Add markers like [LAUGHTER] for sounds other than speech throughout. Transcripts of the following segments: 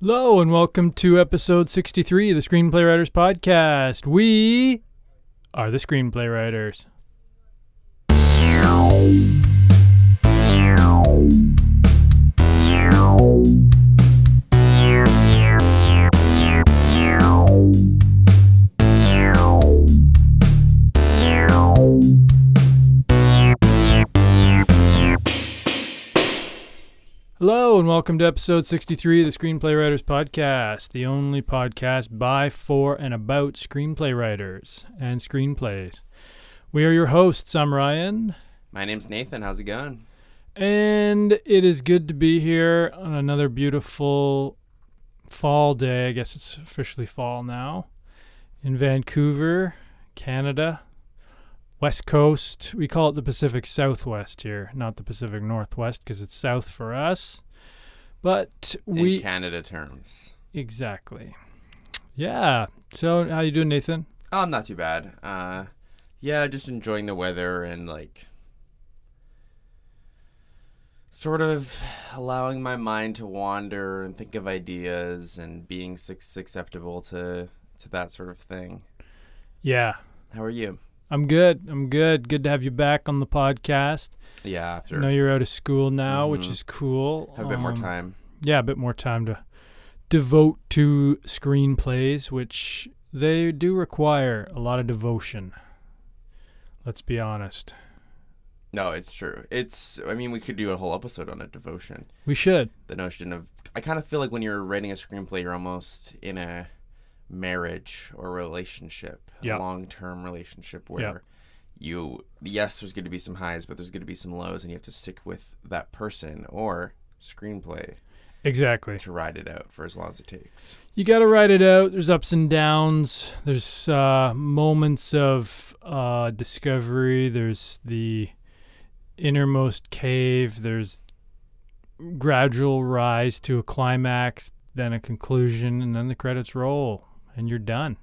Hello and welcome to episode 63 of the Screenplay Writers Podcast. We are the Screenplay Writers. Hello and welcome to episode 63 of the Screenplay Writers Podcast, the only podcast by, for, and about screenplay writers and screenplays. We are your hosts. I'm Ryan, My name's Nathan. How's it going? and it is good to be here on another beautiful fall day. I guess it's officially fall now in Vancouver, Canada. West Coast. We call it the Pacific Southwest here, not the Pacific Northwest because it's south for us. But we In Canada terms. Exactly. Yeah. So how you doing, Nathan? Oh, I'm not too bad. Uh, yeah, just enjoying the weather and like sort of allowing my mind to wander and think of ideas and being su- susceptible to to that sort of thing. Yeah. How are you? I'm good. I'm good. Good to have you back on the podcast. Yeah, I after know you're out of school now, which Mhm. is cool. have a bit more Um, time. Yeah, a bit more time to devote to screenplays, which they do require a lot of devotion. Let's be honest. No, it's true. It's I mean, we could do a whole episode on it, devotion. We should. the notion of I kind of feel like when you're writing a screenplay, you're almost in a marriage or relationship, Yeah. a long-term relationship where Yeah. you yes, there's going to be some highs, but there's going to be some lows, and you have to stick with that person or screenplay Exactly. to ride it out for as long as it takes. You got to write it out. There's ups and downs. There's uh, moments of uh, discovery. There's the innermost cave. There's gradual rise to a climax, then a conclusion, and then the credits roll, and you're done.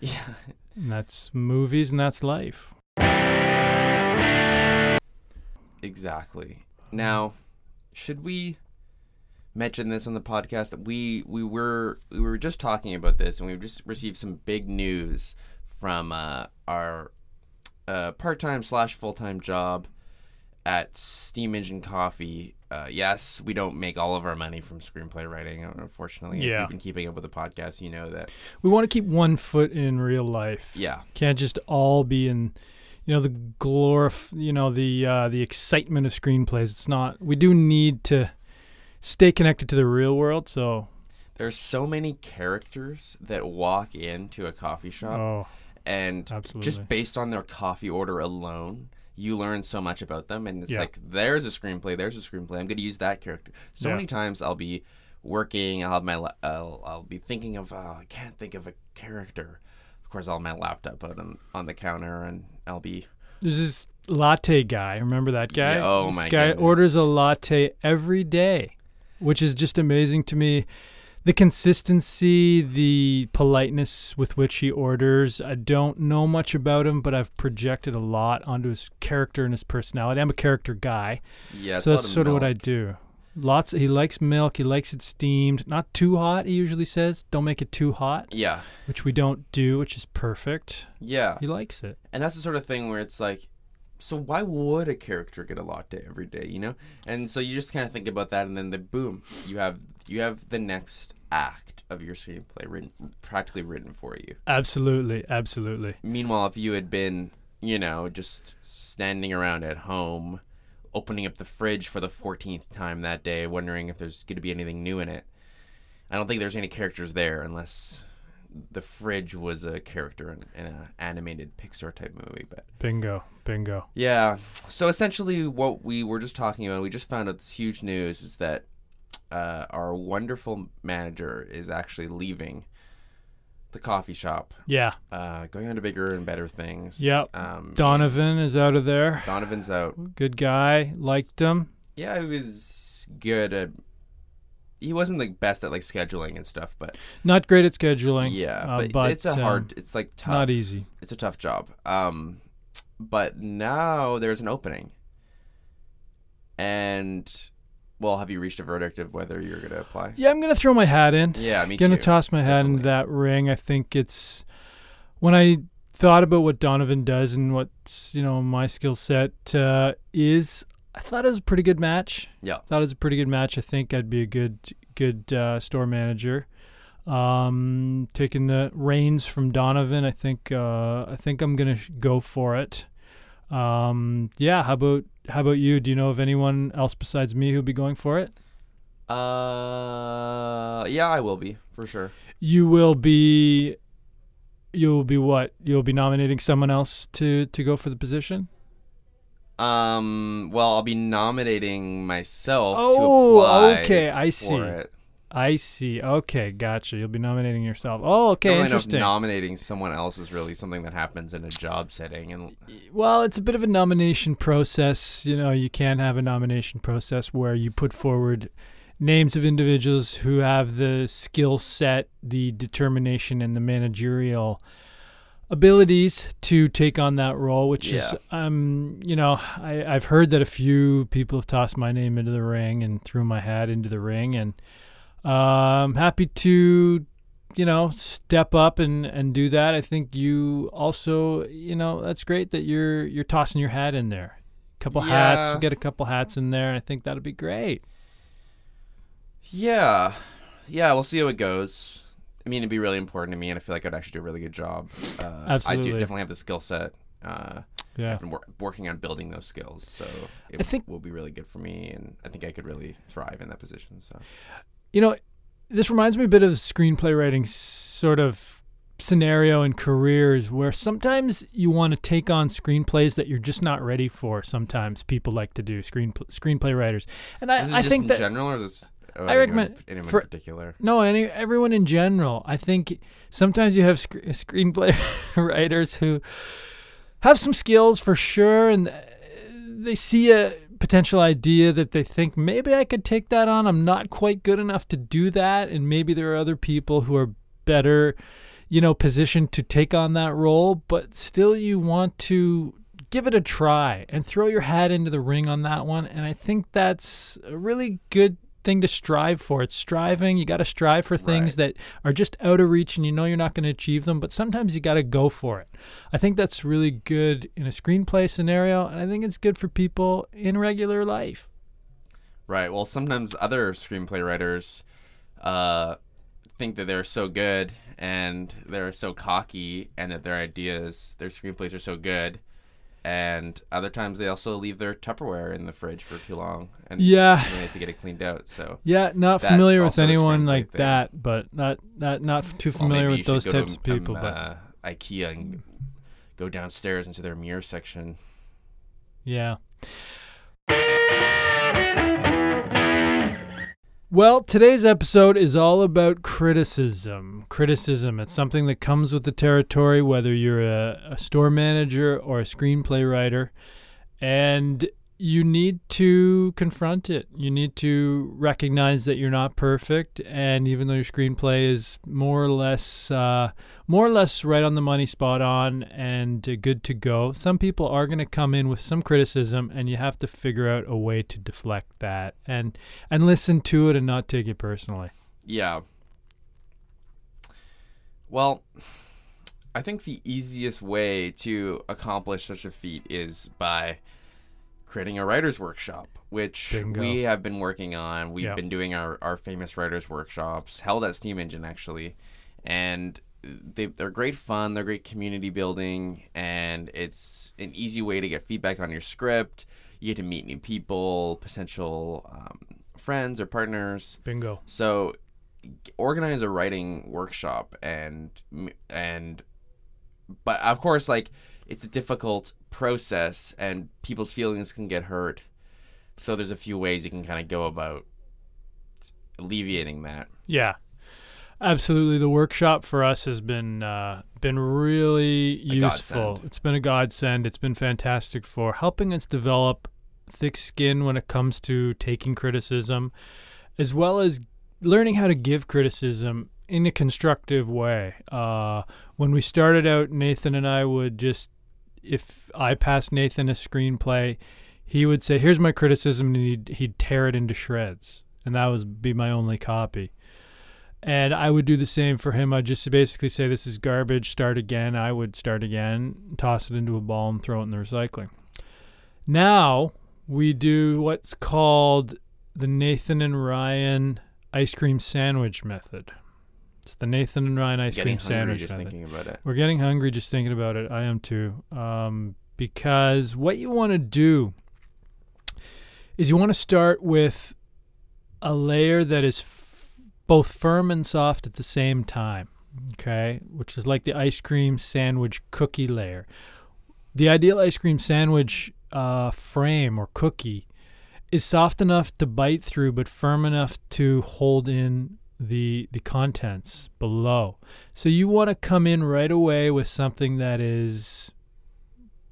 Yeah, And that's movies, and that's life. exactly. Now, should we mention this on the podcast that we we were we were just talking about this and we just received some big news from uh, our uh, part-time slash full-time job at Steam Engine Coffee. Uh, yes, we don't make all of our money from screenplay writing. Unfortunately, if you've been keeping up with the podcast, you know that. We want to keep one foot in real life. Yeah, can't just all be in you know the glorif you know the uh, the excitement of screenplays it's not we do need to stay connected to the real world so there's so many characters that walk into a coffee shop. oh and Absolutely. just based on their coffee order alone you learn so much about them and it's Yeah. like there's a screenplay there's a screenplay i'm going to use that character so Yeah. many times i'll be working i'll have my I'll, I'll be thinking of oh, i can't think of a character of course i'll have my laptop out on, on the counter and i'll be there's this latte guy remember that guy Yeah, oh this my guy goodness. orders a latte every day which is just amazing to me the consistency the politeness with which he orders i don't know much about him but i've projected a lot onto his character and his personality i'm a character guy yeah so that's of sort of what I do. Lots. He likes milk. He likes it steamed, not too hot. He usually says, "Don't make it too hot," yeah which we don't do, which is perfect. yeah He likes it. and that's the sort of thing where it's like so why would a character get a latte every day you know? And so you just kind of think about that and then the boom you have you have the next act of your screenplay written practically written for you. Absolutely, absolutely. meanwhile if you had been you know just standing around at home opening up the fridge for the 14th time that day wondering if there's going to be anything new in it i don't think there's any characters there unless the fridge was a character in, in an animated pixar type movie but Bingo, bingo. yeah. So essentially, what we were just talking about, we just found out this huge news is that uh, our wonderful manager is actually leaving the coffee shop, Yeah, uh, going on to bigger and better things. Yep. Um, Donovan is out of there. Donovan's out. Good guy. Liked him. Yeah, he was good at. He wasn't the best at like scheduling and stuff, but Not great at scheduling. yeah, uh, but, but, it's a um, hard. It's like tough. Not easy. It's a tough job. Um, but now there's an opening, and well, have you reached a verdict of whether you're going to apply? Yeah, I'm gonna throw my hat in. Yeah, me gonna too. toss my hat into that ring. I think it's when I thought about what Donovan does and what you know my skill set uh, is. I thought it was a pretty good match. Yeah. thought it was a pretty good match. I think I'd be a good good uh, store manager. Um, taking the reins from Donovan, I think uh, I think I'm gonna sh- go for it. Um, yeah. How about how about you? Do you know of anyone else besides me who'd be going for it? Uh, yeah, I will be for sure. you will be you'll be what you'll be nominating someone else to to go for the position Um, well, I'll be nominating myself Oh, to apply. okay, I for see. It. I see. Okay gotcha. You'll be nominating yourself. Oh okay interesting. nominating someone else is really something that happens in a job setting, and well it's a bit of a nomination process. You know you can have a nomination process where you put forward names of individuals who have the skill set the determination and the managerial abilities to take on that role which is Yeah. um you know I, i've heard that a few people have tossed my name into the ring and threw my hat into the ring and uh, i'm happy to you know step up and and do that i think you also you know that's great that you're you're tossing your hat in there A couple hats get a couple hats in there and i think that'd be great yeah, yeah, we'll see how it goes. I mean, it'd be really important to me, and I feel like I'd actually do a really good job. Uh, I do definitely have the skill set. Uh, yeah I've been wor- working on building those skills, so it I think- will be really good for me, and I think I could really thrive in that position. So you know this reminds me a bit of screenplay writing sort of scenario and careers where sometimes you want to take on screenplays that you're just not ready for sometimes people like to do screen screenplay writers and i, is this I just think in that general, or is this? uh, I anyone- recommend anyone for- in particular. No, any everyone in general. I think sometimes you have sc- [LAUGHS] screenplay [LAUGHS] writers who have some skills for sure, and uh, they see a potential idea that they think maybe I could take that on. I'm not quite good enough to do that, and maybe there are other people who are better, you know, positioned to take on that role. But still, you want to give it a try and throw your hat into the ring on that one. And I think that's a really good thing to strive for. It's striving. You got to strive for things that are just out of reach and you know you're not going to achieve them, but sometimes you got to go for it. I think that's really good in a screenplay scenario, and I think it's good for people in regular life. Right. Well, sometimes other screenplay writers uh, think that they're so good and they're so cocky and that their ideas, their screenplays are so good. And other times they also leave their Tupperware in the fridge for too long and Yeah. they need to get it cleaned out. So Yeah, not familiar with anyone like thing. that, but not not not too familiar maybe with those go to, types of people. um, but uh, IKEA and go downstairs into their mirror section. Yeah. Well, today's episode is all about criticism. Criticism, it's something that comes with the territory, whether you're a, a store manager or a screenplay writer. And you need to confront it. You need to recognize that you're not perfect, and even though your screenplay is more or less, uh, more or less right on the money, spot on, and uh, good to go, some people are going to come in with some criticism, and you have to figure out a way to deflect that and and listen to it and not take it personally. Yeah. Well, I think the easiest way to accomplish such a feat is by creating a writer's workshop, which Bingo. we have been working on. We've been doing our, our famous writers' workshops, held at Steam Engine actually. And they, they're great fun, they're great community building, and it's an easy way to get feedback on your script. You get to meet new people, potential um, friends or partners. Bingo. So organize a writing workshop and and but of course like it's a difficult process and people's feelings can get hurt. So there's a few ways you can kind of go about alleviating that. Yeah, absolutely. The workshop for us has been uh, been really A useful. godsend. It's been a godsend. It's been fantastic for helping us develop thick skin when it comes to taking criticism, as well as learning how to give criticism in a constructive way. Uh, when we started out, Nathan and I would just, if I passed Nathan a screenplay, he would say, "Here's my criticism," and he'd he'd tear it into shreds, and that would be my only copy. And I would do the same for him. I'd just basically say, "This is garbage. Start again." I would start again, toss it into a ball, and throw it in the recycling. Now we do what's called the Nathan and Ryan ice cream sandwich method. It's the Nathan and Ryan ice Getting cream sandwich just method. thinking about it. We're getting hungry just thinking about it. I am too. Um, because what you want to do is you want to start with a layer that is f- both firm and soft at the same time. Okay, which is like the ice cream sandwich cookie layer. The ideal ice cream sandwich uh, frame or cookie is soft enough to bite through, but firm enough to hold in the the contents below. So you want to come in right away with something that is,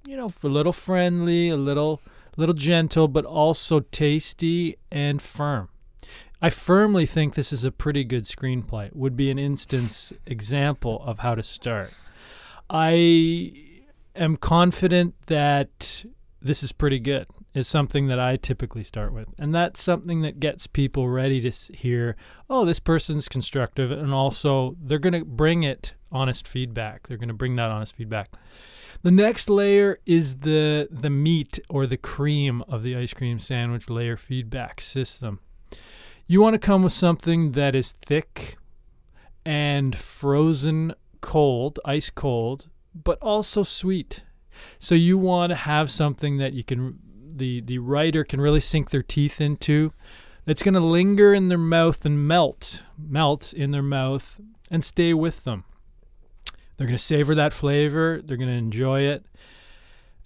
you know, a little friendly, a little, little gentle, but also tasty and firm. I firmly think this is a pretty good screenplay. Would be an instance example of how to start. I am confident that this is pretty good. Is something that I typically start with, and that's something that gets people ready to hear. Oh, this person's constructive, and also they're going to bring it honest feedback. They're going to bring that honest feedback. The next layer is the the meat or the cream of the ice cream sandwich layer feedback system. You want to come with something that is thick and frozen cold, ice cold, but also sweet. So you want to have something that you can the the writer can really sink their teeth into that's going to linger in their mouth and melt melt in their mouth and stay with them. They're going to savor that flavor, they're going to enjoy it,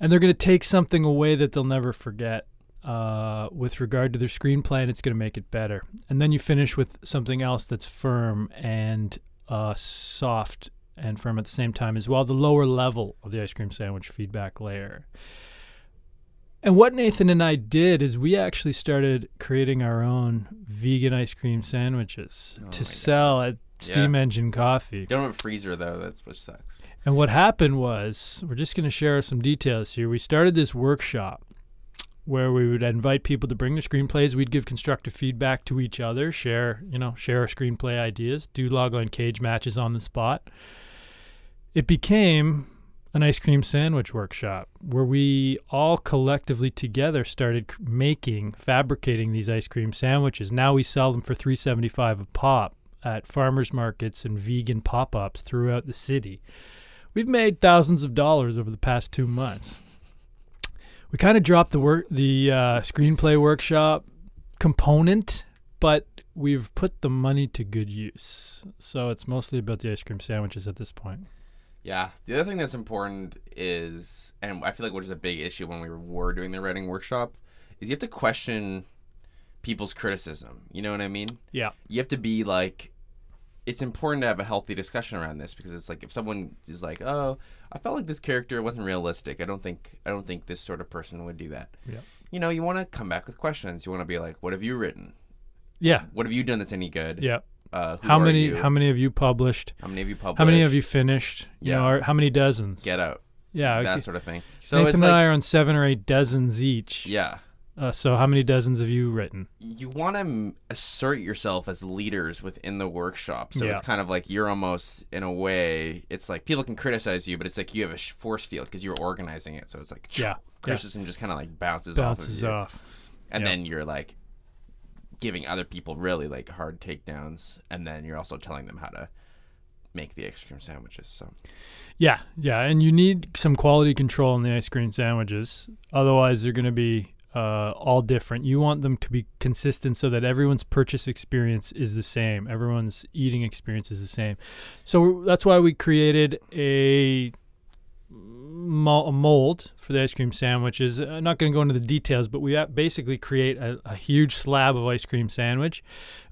and they're going to take something away that they'll never forget. Uh, with regard to their screenplay, and it's going to make it better. And then you finish with something else that's firm and uh, soft and firm at the same time as well, the lower level of the ice cream sandwich feedback layer. And what Nathan and I did is we actually started creating our own vegan ice cream sandwiches Oh to sell at Steam Yeah. Engine Coffee. You don't have a freezer though. That's what sucks. And what happened was, we're just going to share some details here. We started this workshop where we would invite people to bring their screenplays. We'd give constructive feedback to each other, share, you know, share our screenplay ideas, do logline cage matches on the spot. It became an ice cream sandwich workshop where we all collectively together started making, fabricating these ice cream sandwiches. Now we sell them for 375 a pop at farmers markets and vegan pop-ups throughout the city. We've made thousands of dollars over the past 2 months. We kind of dropped the work the uh, screenplay workshop component, but we've put the money to good use. So it's mostly about the ice cream sandwiches at this point. Yeah. The other thing that's important is, and I feel like which is a big issue when we were doing the writing workshop, is you have to question people's criticism. You know what I mean? Yeah. You have to be like, it's important to have a healthy discussion around this because it's like if someone is like, oh, I felt like this character wasn't realistic. I don't think I don't think this sort of person would do that. Yeah. You know, you want to come back with questions. You want to be like, what have you written? Yeah. What have you done that's any good? Yeah. Uh, How many you? how many have you published? How many have you published? How many have you finished? You Yeah. know, or how many dozens? Get out. yeah. that okay. sort of thing. So Nathan it's and like, I are on seven or eight dozens each. yeah, Uh, so how many dozens have you written? you want to m- assert yourself as leaders within the workshop. So Yeah. it's kind of like you're almost, in a way, it's like people can criticize you, but it's like you have a sh- force field because you're organizing it. So it's like, Yeah, [TSK] yeah. criticism just kind of like bounces, Bounces off of you. off. And yeah. then you're like giving other people really like hard takedowns. And then you're also telling them how to make the ice cream sandwiches. So Yeah, yeah, and you need some quality control in the ice cream sandwiches. Otherwise, they're going to be uh, all different. You want them to be consistent so that everyone's purchase experience is the same. Everyone's eating experience is the same. So that's why we created a a mold for the ice cream sandwiches. I'm not going to go into the details, but we basically create a, a huge slab of ice cream sandwich.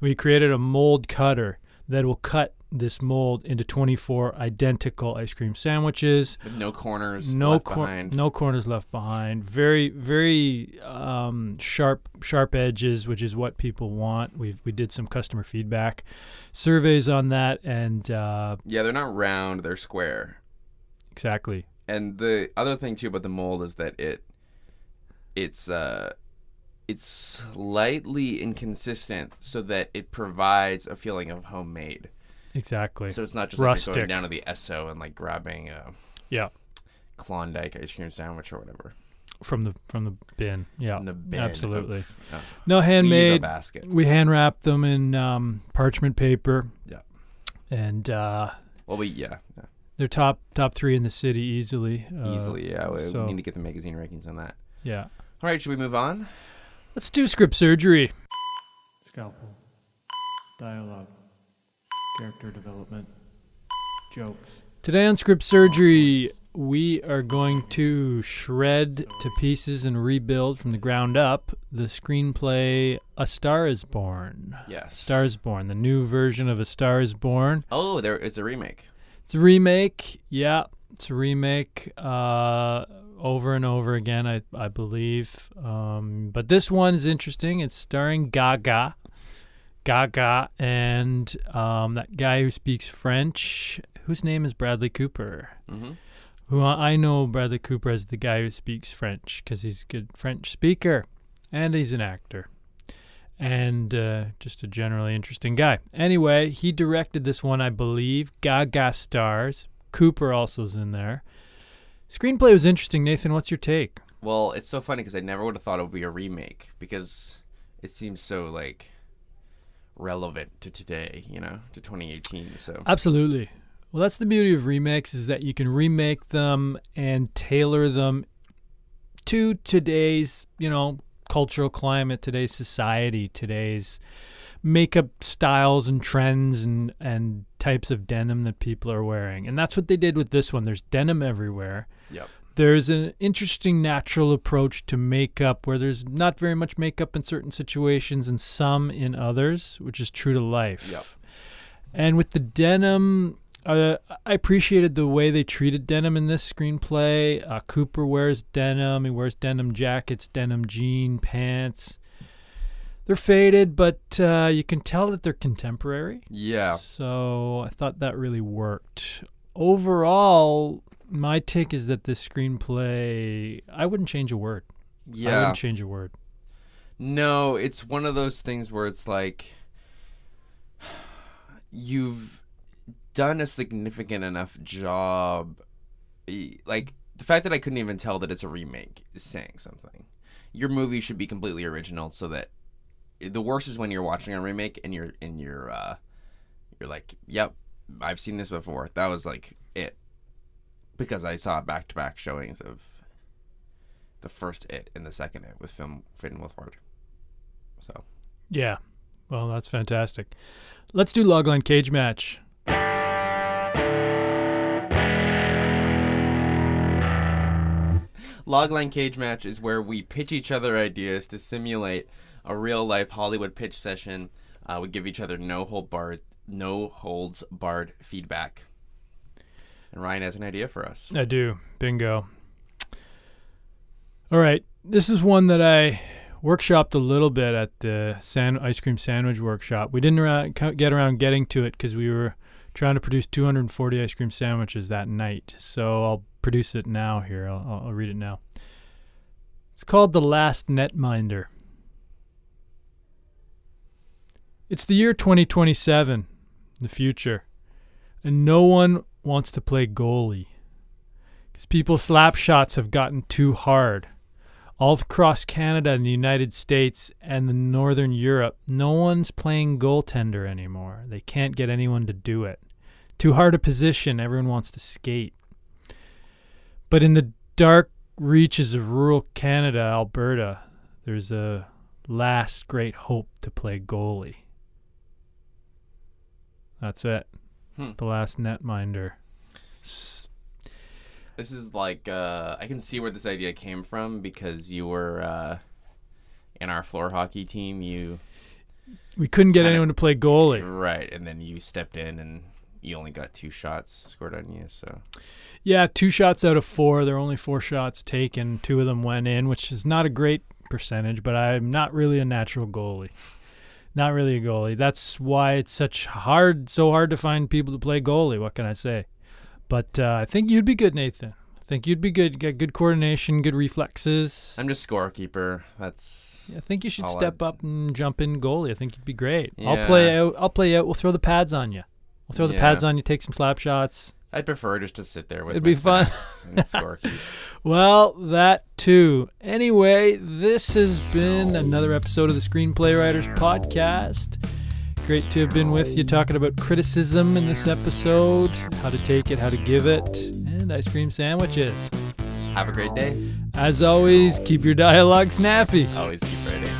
We created a mold cutter that will cut this mold into 24 identical ice cream sandwiches. with no corners No left cor- behind. no corners left behind. Very very um, sharp sharp edges, which is what people want. We we did some customer feedback surveys on that, and uh, Yeah, they're not round; they're square. Exactly And the other thing too about the mold is that it it's uh it's slightly inconsistent so that it provides a feeling of homemade. Exactly. So it's not just like Rustic. going down to the Esso and like grabbing a yeah, Klondike ice cream sandwich or whatever. from the from the bin. Yeah, the bin absolutely. of, uh, no handmade. basket. We hand wrap them in um, parchment paper. Yeah. and uh, Well, we yeah, yeah they're top top three in the city easily. Uh, easily yeah. We, so- we need to get the magazine rankings on that. Yeah. All right, should we move on? Let's do script surgery. Scalpel. Dialogue. Character development. Jokes. Today on script surgery, we are going to shred to pieces and rebuild from the ground up the screenplay A Star is Born. Yes. Star is Born, the new version of A Star is Born. Oh, there is a remake. It's a remake. Yeah, it's a remake uh, over and over again, I, I believe. Um, but this one is interesting. It's starring Gaga. Gaga and um, that guy who speaks French, whose name is Bradley Cooper. Mm-hmm. Who I I know Bradley Cooper as the guy who speaks French because he's a good French speaker and he's an actor and uh, just a generally interesting guy. Anyway, he directed this one, I believe. Gaga stars. Cooper also's in there. Screenplay was interesting. Nathan, what's your take? Well, it's so funny because I never would have thought it would be a remake because it seems so like relevant to today, you know, to 2018. So Absolutely. Well, that's the beauty of remakes is that you can remake them and tailor them to today's, you know, cultural climate, today's society, today's makeup styles and trends and and types of denim that people are wearing. And that's what they did with this one. There's denim everywhere. Yep. There's an interesting natural approach to makeup where there's not very much makeup in certain situations and some in others, which is true to life. Yep. And with the denim, uh, I appreciated the way they treated denim in this screenplay. Uh, Cooper wears denim. He wears denim jackets, denim jean pants. They're faded, but uh, you can tell that they're contemporary. yeah, So I thought that really worked. Overall, my take is that this screenplay, I wouldn't change a word. Yeah. I wouldn't change a word. No, it's one of those things where it's like [SIGHS] you've done a significant enough job. Like the fact that I couldn't even tell that it's a remake is saying something. Your movie should be completely original, so that the worst is when you're watching a remake and you're and you're uh, you're like, "Yep, I've seen this before." That was like it because I saw back to back showings of the first it and the second it with film Finn Wolfhard. So Yeah. Well, that's fantastic. Let's do logline cage match. Logline Cage Match is where we pitch each other ideas to simulate a real life Hollywood pitch session. Uh, we give each other no hold barred, no holds barred feedback. And Ryan has an idea for us. I do. Bingo. All right. This is one that I workshopped a little bit at the san- ice cream sandwich workshop. We didn't around, get around getting to it because we were trying to produce 240 ice cream sandwiches that night. So I'll produce it now here. I'll, I'll, read it now. It's called The Last Netminder. It's the year 2027, the future, and no one wants to play goalie because people's slap shots have gotten too hard. All across Canada and the United States and the Northern Europe, no one's playing goaltender anymore. They can't get anyone to do it. Too hard a position, everyone wants to skate. But in the dark reaches of rural Canada, Alberta, there's a last great hope to play goalie. That's it. Hmm. The last netminder. S- This is like uh, I can see where this idea came from because you were uh, in our floor hockey team. You We couldn't get Kinda- anyone to play goalie. right, and then you stepped in and you only got two shots scored on you. So Yeah, two shots out of four. There were only four shots taken. Two of them went in, which is not a great percentage, but I'm not really a natural goalie. Not really a goalie. That's why it's such hard, so hard to find people to play goalie. What can I say? But uh, I think you'd be good, Nathan. I think you'd be good. Got good coordination, good reflexes. I'm just scorekeeper. That's I think you should step up and jump in goalie. I think you'd be great. Yeah. I'll play out. I'll play out. We'll throw the pads on you. We'll throw the Yeah. pads on you. Take some slap shots. I'd prefer just to sit there with It'd my be fun. snacks and [LAUGHS] scorekeep. Well, that too. Anyway, this has been another episode of the Screenplay Writers Podcast. Great to have been with you talking about criticism in this episode, how to take it, how to give it, and ice cream sandwiches. Have a great day. As always, keep your dialogue snappy. Always keep writing.